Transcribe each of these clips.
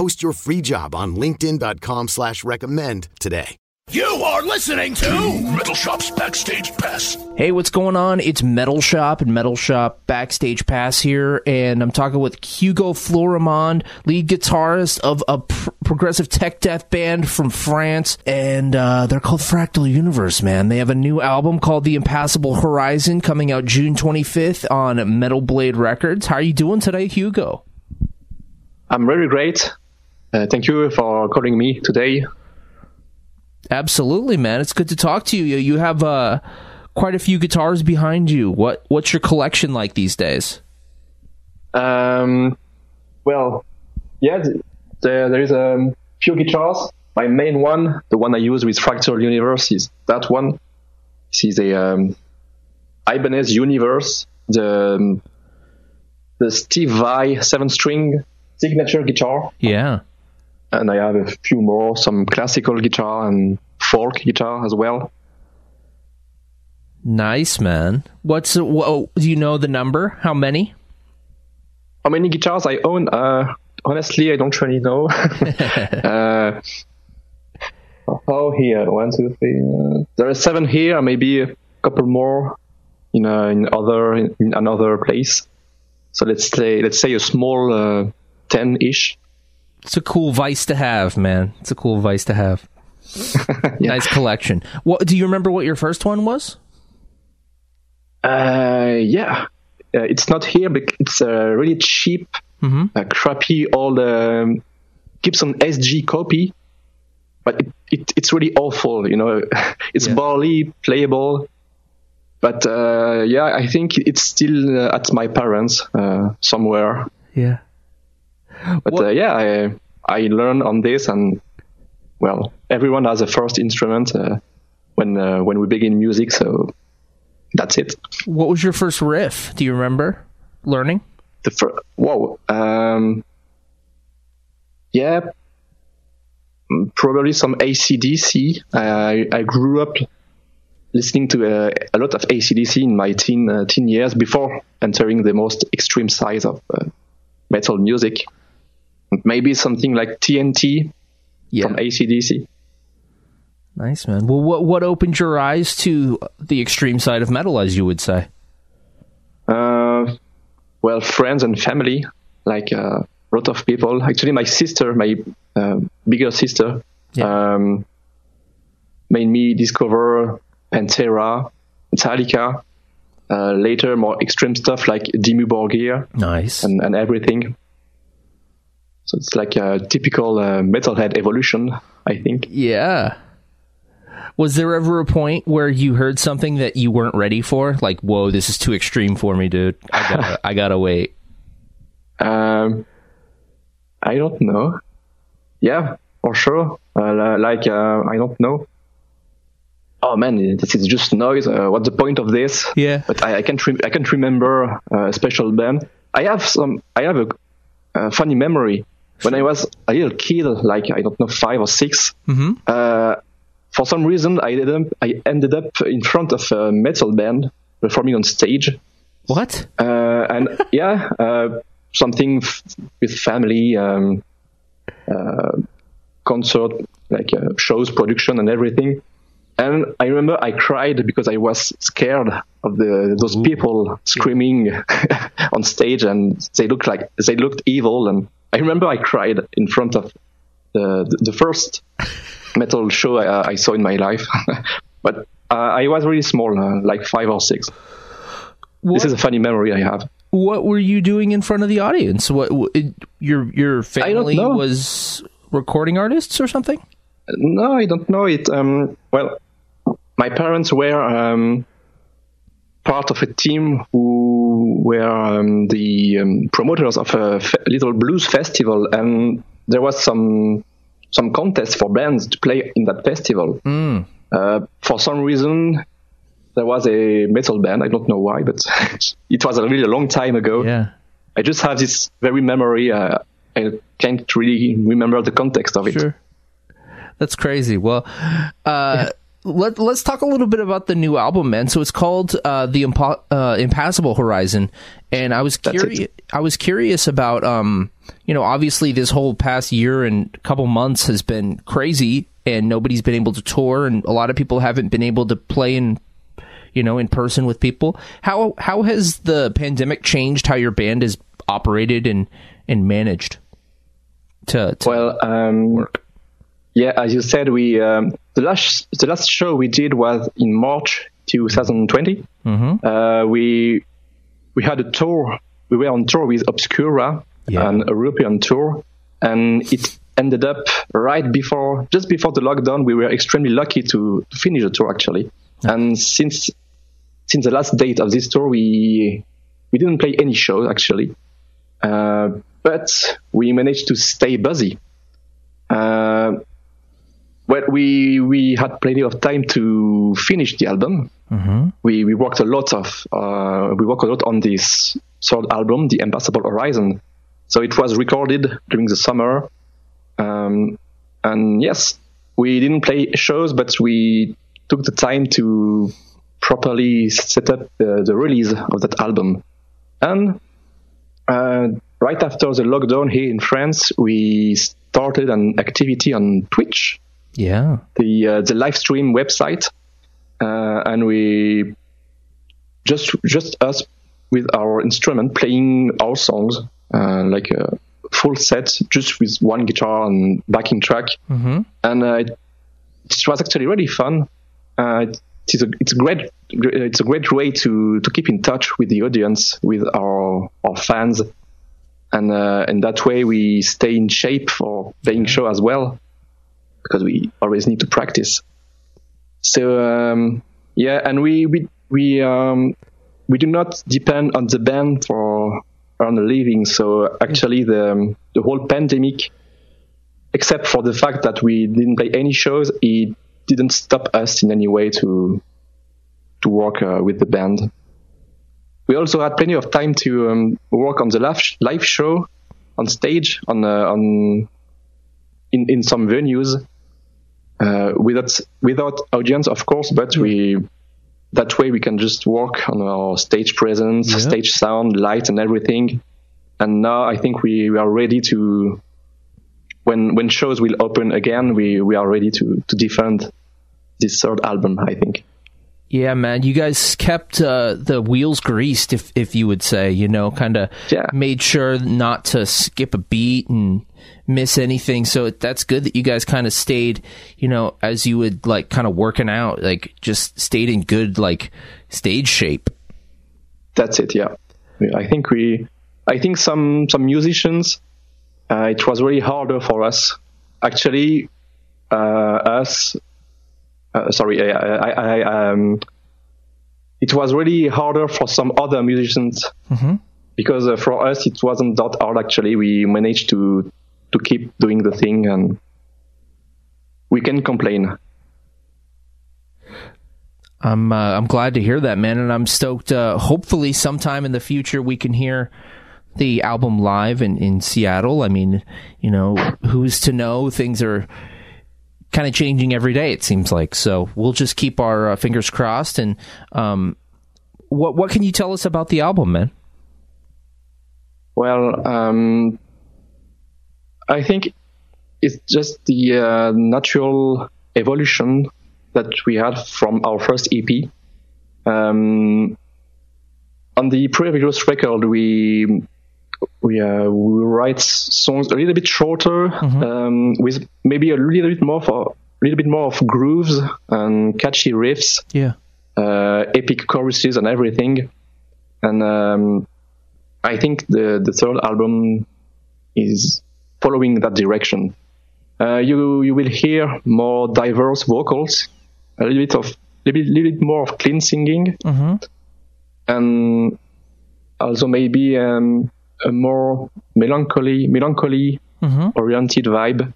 Post your free job on linkedin.com slash recommend today. You are listening to Metal Shop's Backstage Pass. Hey, what's going on? It's Metal Shop and Metal Shop Backstage Pass here, and I'm talking with Hugo Florimond, lead guitarist of a pr- progressive tech death band from France, and uh, they're called Fractal Universe, man. They have a new album called The Impassable Horizon coming out June 25th on Metal Blade Records. How are you doing today, Hugo? I'm really great. Uh, thank you for calling me today. Absolutely, man. It's good to talk to you. You have uh, quite a few guitars behind you. What What's your collection like these days? Um, well, yeah, there, there is a few guitars. My main one, the one I use with Fractal Universe, is that one. This is a um, Ibanez Universe, the um, the Steve Vai seven string signature guitar. Yeah. And I have a few more, some classical guitar and folk guitar as well. Nice, man. What's wha- do you know the number? How many? How many guitars I own? Uh, honestly, I don't really know. uh, oh, here one, two, three. Uh, there are seven here, maybe a couple more in uh, in other in, another place. So let's say let's say a small uh, ten ish. It's a cool vice to have, man. It's a cool vice to have. Nice collection. What do you remember? What your first one was? Uh, yeah, uh, it's not here, but it's a really cheap, uh, crappy old um, Gibson SG copy. But it, it, it's really awful, you know. it's barely playable. But uh, yeah, I think it's still uh, at my parents uh, somewhere. Yeah. But uh, yeah, I I learned on this, and well, everyone has a first instrument uh, when uh, when we begin music, so that's it. What was your first riff? Do you remember learning? the fir- whoa um yeah mm, probably some acdc i i grew up listening to uh, a lot of acdc in my teen uh, teen years before entering the most extreme side of uh, metal music maybe something like tnt from acdc Nice, man. Well, what what opened your eyes to the extreme side of metal, as you would say? Uh, well, friends and family, like uh, a lot of people. Actually, my sister, my uh, bigger sister, um, made me discover Pantera, Metallica. Uh, later, more extreme stuff like Dimmu Borgir, nice, and, and everything. So it's like a typical uh, metalhead evolution, I think. Yeah. Was there ever a point where you heard something that you weren't ready for? Like, whoa, this is too extreme for me, dude. I gotta, I gotta wait. Um, I don't know. Yeah, for sure. Uh, like, uh, I don't know. Oh man, this is just noise. Uh, what's the point of this? Yeah. But I, I can't. Re- I can't remember uh, a special band. I have some. I have a, a funny memory. When I was a little kid, like I don't know, five or 6 Mm-hmm. uh, for some reason, I ended, up, I ended up in front of a metal band performing on stage. What? Uh, and yeah, uh, something f- with family, um, uh, concert, like uh, shows, production, and everything. And I remember I cried because I was scared of the those people screaming on stage, and they looked like they looked evil. And I remember I cried in front of the the, the first metal show I, I saw in my life. but uh, I was really small, uh, like five or six. What, This is a funny memory I have. what were you doing in front of the audience? What what- your your family was recording artists or something? No, I don't know it. Um, well, my parents were um, part of a team who were um, the um, promoters of a fe- little blues festival, and there was some some contest for bands to play in that festival. Uh, for some reason, there was a metal band. I don't know why, but it was a really long time ago. Yeah. I just have this very memory. Uh, I can't really remember the context of it. Sure. That's crazy. Well, uh, let, let's talk a little bit about the new album, man. So it's called uh, the Impo- uh, Impassable Horizon, and I was curious. I was curious about, um, you know, obviously this whole past year and couple months has been crazy, and nobody's been able to tour, and a lot of people haven't been able to play in, you know, in person with people. How how has the pandemic changed how your band is operated and and managed? To, to Well, um, yeah, as you said, we um, the last the last show we did was in March 2020. Uh, we we had a tour. We were on tour with Obscura, Yeah. an European tour, and it ended up right before, just before the lockdown. We were extremely lucky to, to finish the tour actually. And since since the last date of this tour, we we didn't play any shows actually, uh, but we managed to stay busy. Uh, well, we we had plenty of time to finish the album. We we worked a lot of uh, we worked a lot on this third album, The Impassable Horizon. So it was recorded during the summer, um, and yes, we didn't play shows, but we took the time to properly set up the, the release of that album. And uh, right after the lockdown here in France, we started an activity on Twitch, yeah. the uh, the live stream website, uh, and we just just us with our instrument playing our songs, uh, like a full set, just with one guitar and backing track, mm-hmm. and uh, it, it was actually really fun. Uh, it's a it's a great it's a great way to to keep in touch with the audience, with our our fans, and uh, and that way we stay in shape for playing show as well because we always need to practice. So um, yeah, and we we we um, we do not depend on the band for earn a living. So actually, the the whole pandemic, except for the fact that we didn't play any shows, it didn't stop us in any way to to work uh, with the band. We also had plenty of time to um, work on the live live show on stage on uh, on in in some venues uh, without without audience, of course, but we that way we can just work on our stage presence, stage sound, light, and everything. And now I think we, we are ready to when when shows will open again, we, we are ready to to defend this third album. I think. Yeah, man, you guys kept uh, the wheels greased, if if you would say, you know, kind of Yeah. made sure not to skip a beat and miss anything. So that's good that you guys kind of stayed, you know, as you would like kind of working out, like just stayed in good like stage shape. That's it. Yeah, I think we. I think some some musicians. Uh, it was really harder for us. Actually, uh, us. Uh, sorry, I, I, I, um, it was really harder for some other musicians because uh, for us it wasn't that hard. Actually, we managed to to keep doing the thing, and we can complain. I'm uh, I'm glad to hear that, man, and I'm stoked. Uh, hopefully, sometime in the future, we can hear the album live in in Seattle. I mean, you know, who's to know? Things are kind of changing every day. It seems like so. We'll just keep our uh, fingers crossed. And um, what what can you tell us about the album, man? Well, um, I think it's just the uh, natural evolution that we had from our first EP. Um, on the previous record, we we uh, we write songs a little bit shorter, um, with maybe a little bit more for little bit more of grooves and catchy riffs, Yeah. uh, epic choruses and everything. And um, I think the the third album is following that direction. Uh, you you will hear more diverse vocals, a little bit of little little bit more of clean singing, and also maybe um, a more melancholy melancholy oriented vibe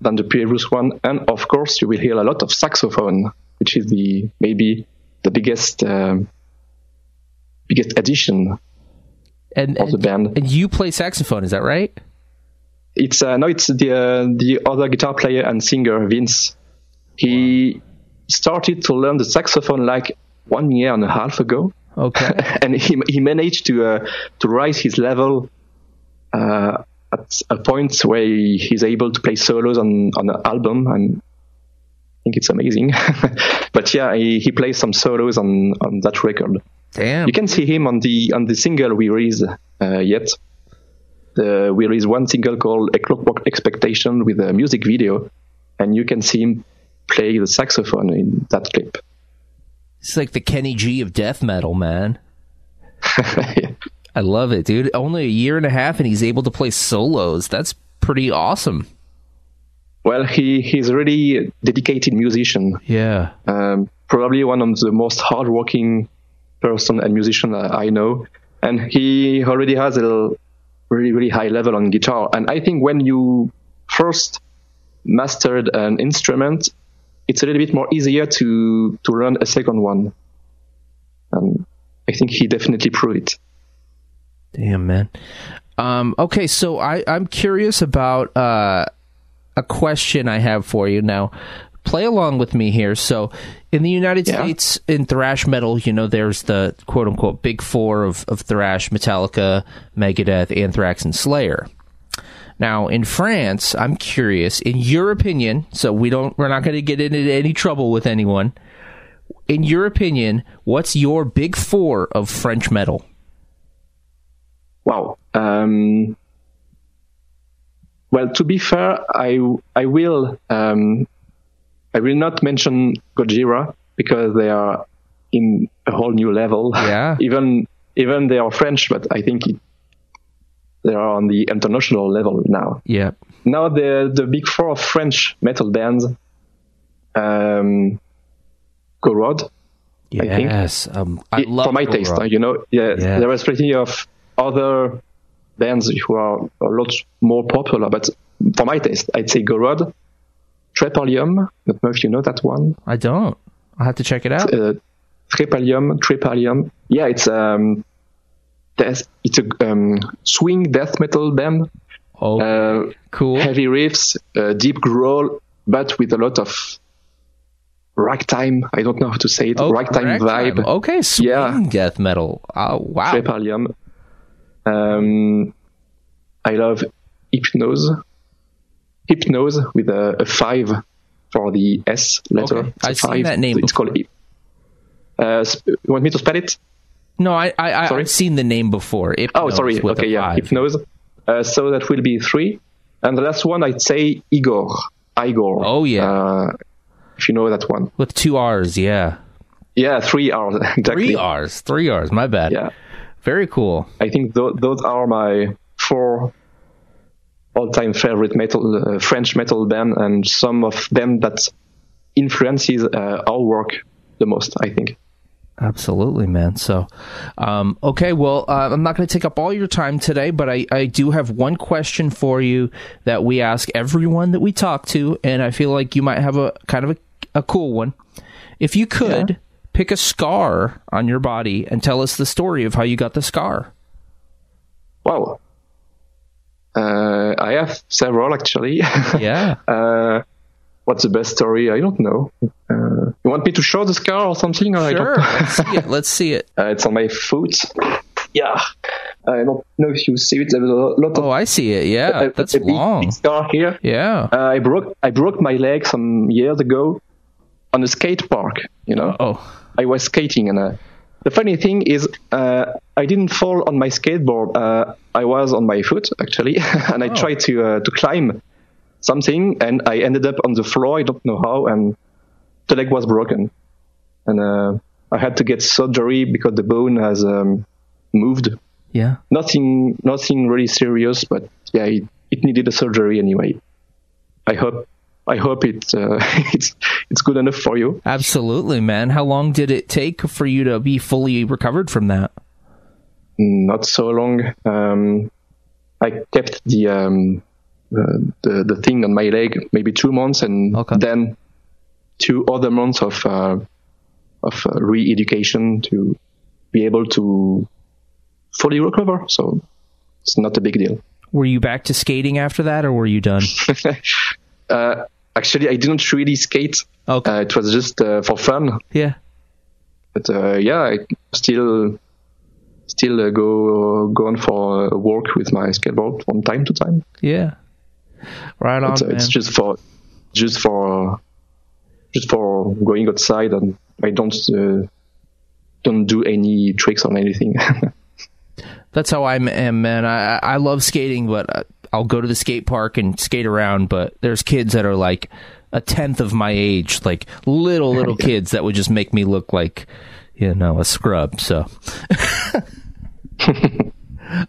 than the previous one. And of course, you will hear a lot of saxophone, which is the maybe the biggest um, biggest addition And, of the and, band. and you play saxophone, is that right? It's uh, no, it's the uh, the other guitar player and singer Vince. He started to learn the saxophone like one year and a half ago, Okay. and he he managed to uh, to rise his level uh, at a point where he, he's able to play solos on on an album, and I think it's amazing. but yeah, he, he plays some solos on on that record. Damn. You can see him on the on the single we released uh, yet. The, we released one single called "A Clockwork Expectation" with a music video, and you can see him play the saxophone in that clip. It's like the Kenny G of death metal, man. I love it, dude. Only a year and a half, and he's able to play solos. That's pretty awesome. well, he he's a really dedicated musician. Yeah. Um, probably one of the most hardworking person and musician that I know, and he already has a really really high level on guitar. And I think when you first mastered an instrument, it's a little bit more easier to to run a second one. And I think he definitely proved it. Damn, man. Um, okay, so I, I'm curious about uh, a question I have for you now. Play along with me here. So, in the United Yeah. States, in thrash metal, you know, there's the quote unquote big four of, of thrash Metallica, Megadeth, Anthrax, and Slayer. Now, in France, I'm curious, in your opinion, so we don't, we're not going to get into any trouble with anyone. In your opinion, what's your big four of French metal? Wow. Um, well, to be fair, I I will um, I will not mention Gojira because they are in a whole new level. Yeah. even even they are French, but I think it, they are on the international level now. Yeah. Now the the big four of French metal bands, um, Gorod, I think. Yes, um, I it- love for my Go taste, you know, yeah, Yeah. there is plenty of other bands who are a lot more popular, but for my taste, I'd say Gorod, Trepalium, I don't know if you know that one, I don't. I'll have to check it out. uh, Trepalium, Trepalium, yeah, it's um, death, it's a um, swing death metal band, Oh, uh, cool. heavy riffs, uh, deep growl, but with a lot of ragtime. I don't know how to say it. Oh, ragtime ragtime. vibe. Okay, swing Yeah. death metal. Oh, wow. Trepalium. Um, I love Hypnose. Hypnose with a, a five for the S letter. Okay. I've seen five. that name It's called. Hyp- Uh, you want me to spell it? No, I, I, Sorry? I've seen the name before. Oh, sorry. Okay, yeah, five. Hypnose. Uh, so that will be three. And the last one, I'd say Igorrr. Igorrr. Oh, yeah. Uh, if you know that one. With two R's, yeah. Yeah, three R's. Exactly. Three R's. Three R's. My bad. Yeah. Very cool. I think th- those are my four all-time favorite metal uh, French metal band, and some of them that influences uh, our work the most. I think. Absolutely, man. So, um, okay, well, uh, I'm not going to take up all your time today, but I, I do have one question for you that we ask everyone that we talk to, and I feel like you might have a kind of a, a cool one. If you could pick a scar on your body and tell us the story of how you got the scar. Wow. Uh, I have several actually. Yeah. uh, what's the best story? I don't know. Uh, you want me to show the scar or something? I sure. Let's see it. Let's see it. Uh, it's on my foot. Yeah. I don't know if you see it. There's a lot of Oh, I see it. Yeah. a- That's a big, long. big scar here. Yeah. Uh, I broke I broke my leg some years ago on a skate park. You know, Oh. I was skating, and uh, the funny thing is, uh, I didn't fall on my skateboard. Uh, I was on my foot actually, and I tried to uh, to climb something, and I ended up on the floor. I don't know how, and the leg was broken, and uh, I had to get surgery because the bone has um, moved. Yeah. Nothing, nothing really serious, but yeah, it, it needed a surgery anyway. I hope, I hope it uh, it's it's good enough for you. Absolutely, man. How long did it take for you to be fully recovered from that? Not so long. Um, I kept the um, the the thing on my leg maybe two months, and Okay. then two other months of uh, of uh, re-education to be able to fully recover. So it's not a big deal. Were you back to skating after that, or were you done? Uh, actually, I didn't really skate. Okay. Uh, it was just uh, for fun. yeah. But uh, yeah, I still still uh, go go on for a walk with my skateboard from time to time. Yeah. Right on, man. it's just for just for just for going outside, and I don't uh, don't do any tricks or anything. That's how I am, man. I I love skating, but I'll go to the skate park and skate around. But there's kids that are like a tenth of my age, like little little kids that would just make me look like, you know, a scrub. So.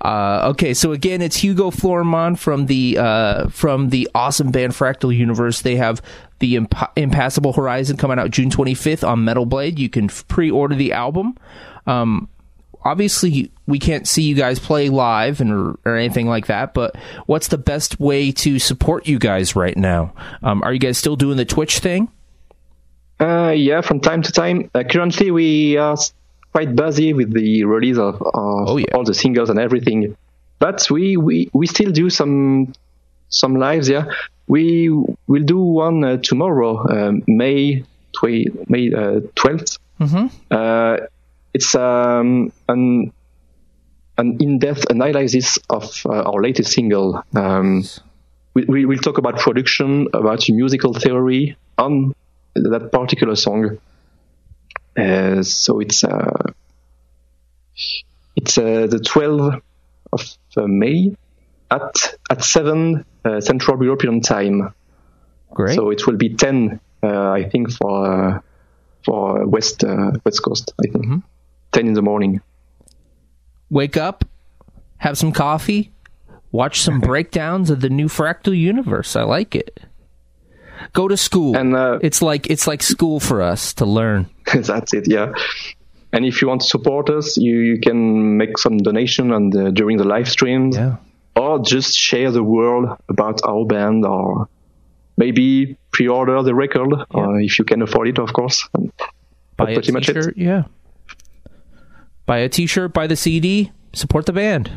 Uh, okay, so again, it's Hugo Florimond from the uh, from the awesome band Fractal Universe. They have the Imp- Impassable Horizon coming out June 25th on Metal Blade. You can pre-order the album. Um, obviously, we can't see you guys play live and or, or anything like that. But what's the best way to support you guys right now? Um, are you guys still doing the Twitch thing? uh, yeah, from time to time. Uh, currently, we are quite busy with the release of, of Oh, yeah. all the singles and everything. But we, we, we still do some some lives. Yeah, we will do one uh, tomorrow, um, May tw- May uh, 12th Uh, it's um, an an in-depth analysis of uh, our latest single. Um, we, we will talk about production, about musical theory on that particular song. Uh, so it's uh, it's uh, the 12th of uh, May at at seven uh, Central European time. Great. So it will be ten, uh, I think, for uh, for West uh, West Coast. I think ten in the morning. Wake up, have some coffee, watch some breakdowns of the new Fractal Universe. I like it. Go to school. And uh, it's like it's like school for us to learn. that's it. Yeah. And if you want to support us, you, you can make some donation and during the live streams, Yeah. or just share the world about our band, or maybe pre-order the record, or if you can afford it, of course. And Buy a pretty much it. t-shirt, yeah. Buy a t-shirt, buy the CD, support the band.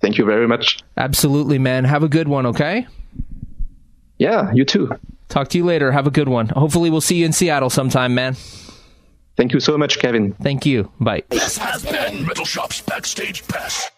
Thank you very much. Absolutely, man. Have a good one, okay? Yeah, you too. Talk to you later. Have a good one. Hopefully we'll see you in Seattle sometime, man. Thank you so much, Kevin. Thank you. Bye. This has been Metal Shop's Backstage Pass.